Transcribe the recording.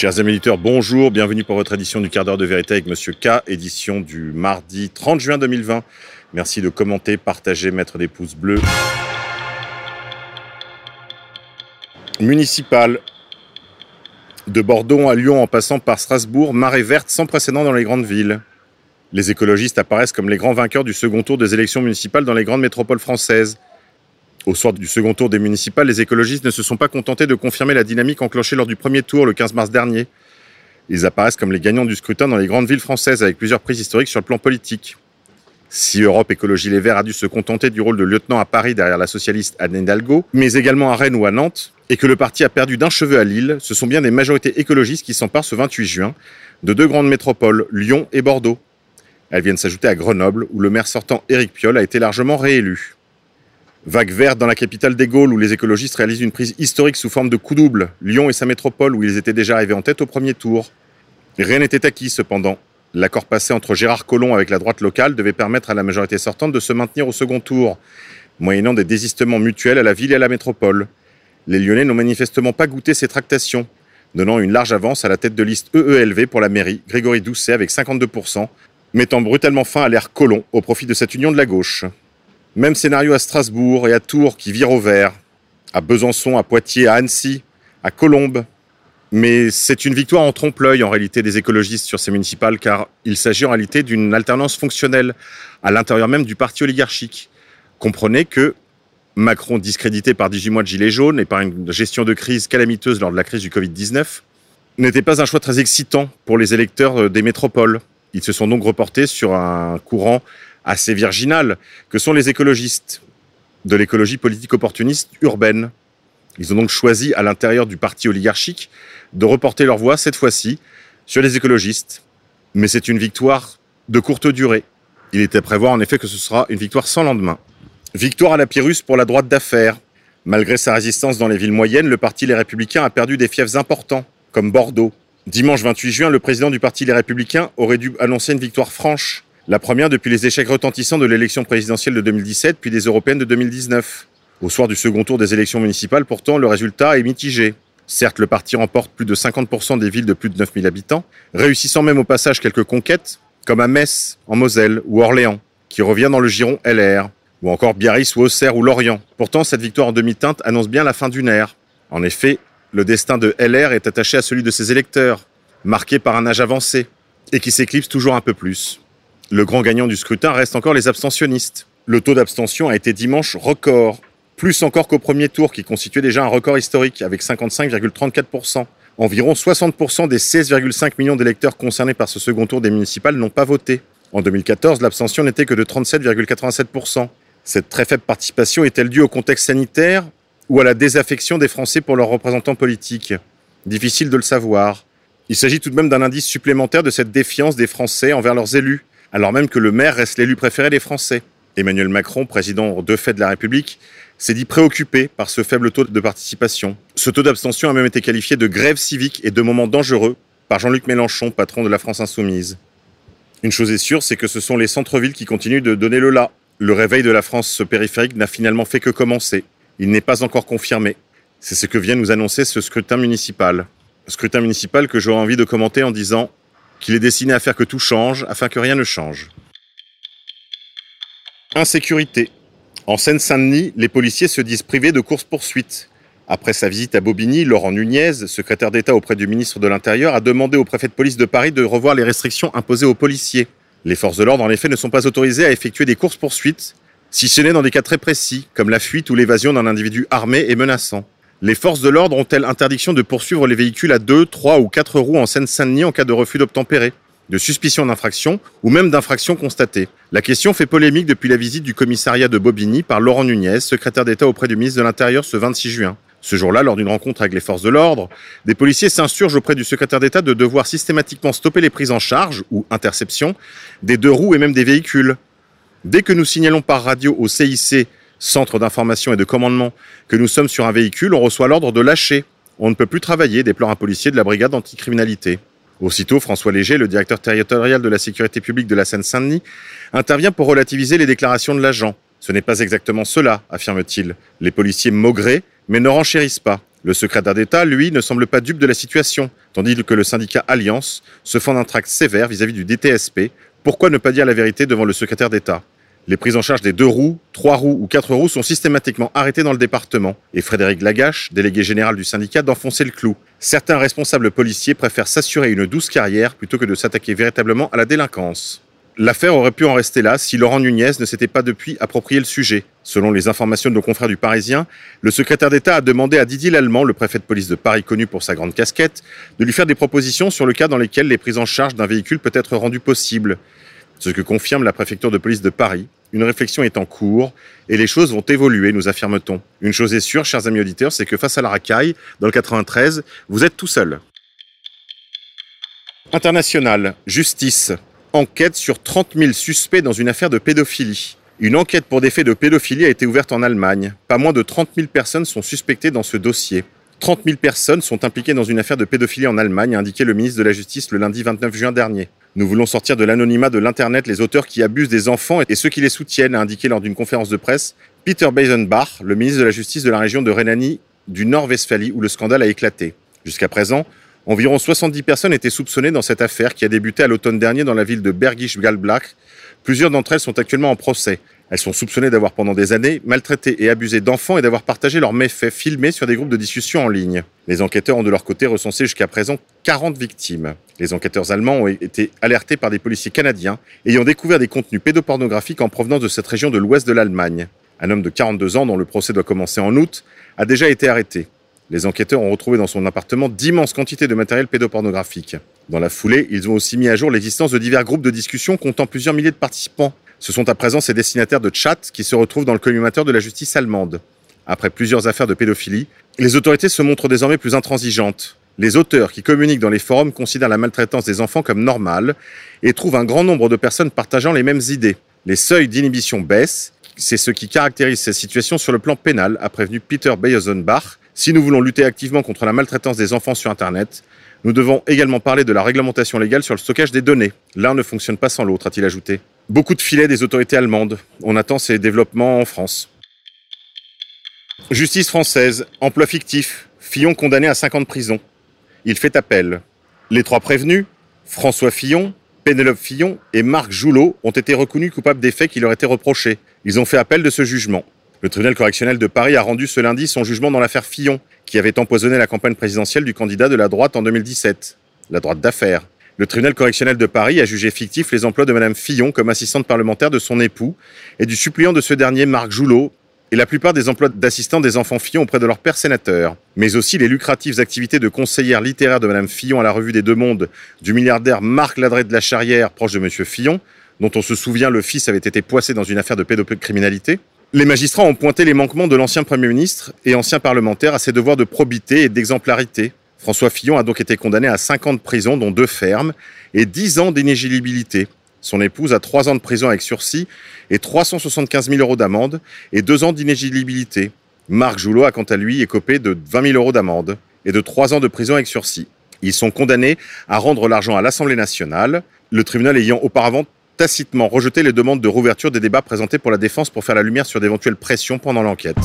Chers amis éditeurs, bonjour, bienvenue pour votre édition du quart d'heure de vérité avec Monsieur K, édition du mardi 30 juin 2020. Merci de commenter, partager, mettre des pouces bleus. Municipal de Bordeaux à Lyon en passant par Strasbourg, marée verte sans précédent dans les grandes villes. Les écologistes apparaissent comme les grands vainqueurs du second tour des élections municipales dans les grandes métropoles françaises. Au soir du second tour des municipales, les écologistes ne se sont pas contentés de confirmer la dynamique enclenchée lors du premier tour le 15 mars dernier. Ils apparaissent comme les gagnants du scrutin dans les grandes villes françaises avec plusieurs prises historiques sur le plan politique. Si Europe Écologie Les Verts a dû se contenter du rôle de lieutenant à Paris derrière la socialiste Anne Hidalgo, mais également à Rennes ou à Nantes, et que le parti a perdu d'un cheveu à Lille, ce sont bien des majorités écologistes qui s'emparent ce 28 juin de deux grandes métropoles, Lyon et Bordeaux. Elles viennent s'ajouter à Grenoble, où le maire sortant Éric Piolle a été largement réélu. Vague verte dans la capitale des Gaules où les écologistes réalisent une prise historique sous forme de coup double, Lyon et sa métropole où ils étaient déjà arrivés en tête au premier tour. Rien n'était acquis cependant. L'accord passé entre Gérard Collomb avec la droite locale devait permettre à la majorité sortante de se maintenir au second tour, moyennant des désistements mutuels à la ville et à la métropole. Les Lyonnais n'ont manifestement pas goûté ces tractations, donnant une large avance à la tête de liste EELV pour la mairie, Grégory Doucet avec 52%, mettant brutalement fin à l'ère Collomb au profit de cette union de la gauche. Même scénario à Strasbourg et à Tours qui virent au vert, à Besançon, à Poitiers, à Annecy, à Colombes. Mais c'est une victoire en trompe-l'œil en réalité des écologistes sur ces municipales car il s'agit en réalité d'une alternance fonctionnelle à l'intérieur même du parti oligarchique. Comprenez que Macron, discrédité par 18 mois de gilets jaunes et par une gestion de crise calamiteuse lors de la crise du Covid-19, n'était pas un choix très excitant pour les électeurs des métropoles. Ils se sont donc reportés sur un courant assez virginal que sont les écologistes de l'écologie politique opportuniste urbaine. Ils ont donc choisi à l'intérieur du parti oligarchique de reporter leur voix cette fois-ci sur les écologistes. Mais c'est une victoire de courte durée. Il était à prévoir en effet que ce sera une victoire sans lendemain. Victoire à la Pyrrhus pour la droite d'affaires. Malgré sa résistance dans les villes moyennes, le parti Les Républicains a perdu des fiefs importants, comme Bordeaux. Dimanche 28 juin, le président du parti Les Républicains aurait dû annoncer une victoire franche la première depuis les échecs retentissants de l'élection présidentielle de 2017 puis des européennes de 2019. Au soir du second tour des élections municipales, pourtant, le résultat est mitigé. Certes, le parti remporte plus de 50% des villes de plus de 9000 habitants, réussissant même au passage quelques conquêtes, comme à Metz, en Moselle, ou Orléans, qui revient dans le giron LR, ou encore Biarritz ou Auxerre ou Lorient. Pourtant, cette victoire en demi-teinte annonce bien la fin d'une ère. En effet, le destin de LR est attaché à celui de ses électeurs, marqué par un âge avancé, et qui s'éclipse toujours un peu plus. Le grand gagnant du scrutin reste encore les abstentionnistes. Le taux d'abstention a été dimanche record, plus encore qu'au premier tour qui constituait déjà un record historique avec 55,34%. Environ 60% des 16,5 millions d'électeurs concernés par ce second tour des municipales n'ont pas voté. En 2014, l'abstention n'était que de 37,87%. Cette très faible participation est-elle due au contexte sanitaire ou à la désaffection des Français pour leurs représentants politiques? Difficile de le savoir. Il s'agit tout de même d'un indice supplémentaire de cette défiance des Français envers leurs élus alors même que le maire reste l'élu préféré des Français. Emmanuel Macron, président de fait de la République, s'est dit préoccupé par ce faible taux de participation. Ce taux d'abstention a même été qualifié de grève civique et de moment dangereux par Jean-Luc Mélenchon, patron de la France insoumise. Une chose est sûre, c'est que ce sont les centres-villes qui continuent de donner le là. Le réveil de la France périphérique n'a finalement fait que commencer. Il n'est pas encore confirmé. C'est ce que vient nous annoncer ce scrutin municipal. Scrutin municipal que j'aurais envie de commenter en disant qu'il est destiné à faire que tout change afin que rien ne change. Insécurité. En Seine-Saint-Denis, les policiers se disent privés de course-poursuite. Après sa visite à Bobigny, Laurent Nunez, secrétaire d'État auprès du ministre de l'Intérieur, a demandé au préfet de police de Paris de revoir les restrictions imposées aux policiers. Les forces de l'ordre, en effet, ne sont pas autorisées à effectuer des courses-poursuites, si ce n'est dans des cas très précis, comme la fuite ou l'évasion d'un individu armé et menaçant. Les forces de l'ordre ont-elles interdiction de poursuivre les véhicules à deux, trois ou quatre roues en Seine-Saint-Denis en cas de refus d'obtempérer, de suspicion d'infraction ou même d'infraction constatée? La question fait polémique depuis la visite du commissariat de Bobigny par Laurent Nunez, secrétaire d'État auprès du ministre de l'Intérieur ce 26 juin. Ce jour-là, lors d'une rencontre avec les forces de l'ordre, des policiers s'insurgent auprès du secrétaire d'État de devoir systématiquement stopper les prises en charge ou interceptions des deux roues et même des véhicules. Dès que nous signalons par radio au CIC centre d'information et de commandement, que nous sommes sur un véhicule, on reçoit l'ordre de lâcher. On ne peut plus travailler, déplore un policier de la brigade anticriminalité. Aussitôt, François Léger, le directeur territorial de la sécurité publique de la Seine-Saint-Denis, intervient pour relativiser les déclarations de l'agent. Ce n'est pas exactement cela, affirme-t-il. Les policiers maugraient, mais ne renchérissent pas. Le secrétaire d'État, lui, ne semble pas dupe de la situation, tandis que le syndicat Alliance se fend d'un tract sévère vis-à-vis du DTSP. Pourquoi ne pas dire la vérité devant le secrétaire d'État? Les prises en charge des deux roues, trois roues ou quatre roues sont systématiquement arrêtées dans le département. Et Frédéric Lagache, délégué général du syndicat, d'enfoncer le clou. Certains responsables policiers préfèrent s'assurer une douce carrière plutôt que de s'attaquer véritablement à la délinquance. L'affaire aurait pu en rester là si Laurent Nunez ne s'était pas depuis approprié le sujet. Selon les informations de nos confrères du Parisien, le secrétaire d'État a demandé à Didier Lallemand, le préfet de police de Paris connu pour sa grande casquette, de lui faire des propositions sur le cas dans lesquels les prises en charge d'un véhicule peut être rendues possibles. Ce que confirme la préfecture de police de Paris. Une réflexion est en cours et les choses vont évoluer, nous affirme-t-on. Une chose est sûre, chers amis auditeurs, c'est que face à la racaille, dans le 93, vous êtes tout seul. International, justice enquête sur 30 000 suspects dans une affaire de pédophilie. Une enquête pour des faits de pédophilie a été ouverte en Allemagne. Pas moins de 30 000 personnes sont suspectées dans ce dossier. 30 000 personnes sont impliquées dans une affaire de pédophilie en Allemagne, a indiqué le ministre de la Justice le lundi 29 juin dernier. Nous voulons sortir de l'anonymat de l'Internet les auteurs qui abusent des enfants et ceux qui les soutiennent, a indiqué lors d'une conférence de presse Peter Beisenbach, le ministre de la Justice de la région de Rhénanie du Nord-Westphalie, où le scandale a éclaté. Jusqu'à présent, Environ 70 personnes étaient soupçonnées dans cette affaire qui a débuté à l'automne dernier dans la ville de Bergisch Galblach. Plusieurs d'entre elles sont actuellement en procès. Elles sont soupçonnées d'avoir pendant des années maltraité et abusé d'enfants et d'avoir partagé leurs méfaits filmés sur des groupes de discussion en ligne. Les enquêteurs ont de leur côté recensé jusqu'à présent 40 victimes. Les enquêteurs allemands ont été alertés par des policiers canadiens ayant découvert des contenus pédopornographiques en provenance de cette région de l'ouest de l'Allemagne. Un homme de 42 ans dont le procès doit commencer en août a déjà été arrêté. Les enquêteurs ont retrouvé dans son appartement d'immenses quantités de matériel pédopornographique. Dans la foulée, ils ont aussi mis à jour l'existence de divers groupes de discussion comptant plusieurs milliers de participants. Ce sont à présent ces destinataires de chat qui se retrouvent dans le collimateur de la justice allemande. Après plusieurs affaires de pédophilie, les autorités se montrent désormais plus intransigeantes. Les auteurs qui communiquent dans les forums considèrent la maltraitance des enfants comme normale et trouvent un grand nombre de personnes partageant les mêmes idées. Les seuils d'inhibition baissent, c'est ce qui caractérise ces situations sur le plan pénal, a prévenu Peter Beyozenbach, si nous voulons lutter activement contre la maltraitance des enfants sur Internet, nous devons également parler de la réglementation légale sur le stockage des données. L'un ne fonctionne pas sans l'autre, a-t-il ajouté. Beaucoup de filets des autorités allemandes. On attend ces développements en France. Justice française, emploi fictif, Fillon condamné à 5 ans de prison. Il fait appel. Les trois prévenus, François Fillon, Pénélope Fillon et Marc Joulot, ont été reconnus coupables des faits qui leur étaient reprochés. Ils ont fait appel de ce jugement. Le tribunal correctionnel de Paris a rendu ce lundi son jugement dans l'affaire Fillon, qui avait empoisonné la campagne présidentielle du candidat de la droite en 2017, la droite d'affaires. Le tribunal correctionnel de Paris a jugé fictif les emplois de Madame Fillon comme assistante parlementaire de son époux et du suppléant de ce dernier, Marc Joulot, et la plupart des emplois d'assistants des enfants Fillon auprès de leur père sénateur, mais aussi les lucratives activités de conseillère littéraire de Madame Fillon à la revue des Deux Mondes, du milliardaire Marc Ladret de la Charrière, proche de Monsieur Fillon, dont on se souvient le fils avait été poissé dans une affaire de pédocriminalité, les magistrats ont pointé les manquements de l'ancien Premier ministre et ancien parlementaire à ses devoirs de probité et d'exemplarité. François Fillon a donc été condamné à 5 ans de prison, dont deux fermes, et 10 ans d'inéligibilité. Son épouse a 3 ans de prison avec sursis et 375 000 euros d'amende et 2 ans d'inéligibilité. Marc Joulot a quant à lui écopé de 20 000 euros d'amende et de 3 ans de prison avec sursis. Ils sont condamnés à rendre l'argent à l'Assemblée nationale, le tribunal ayant auparavant tacitement rejeté les demandes de rouverture des débats présentés pour la défense pour faire la lumière sur d'éventuelles pressions pendant l'enquête.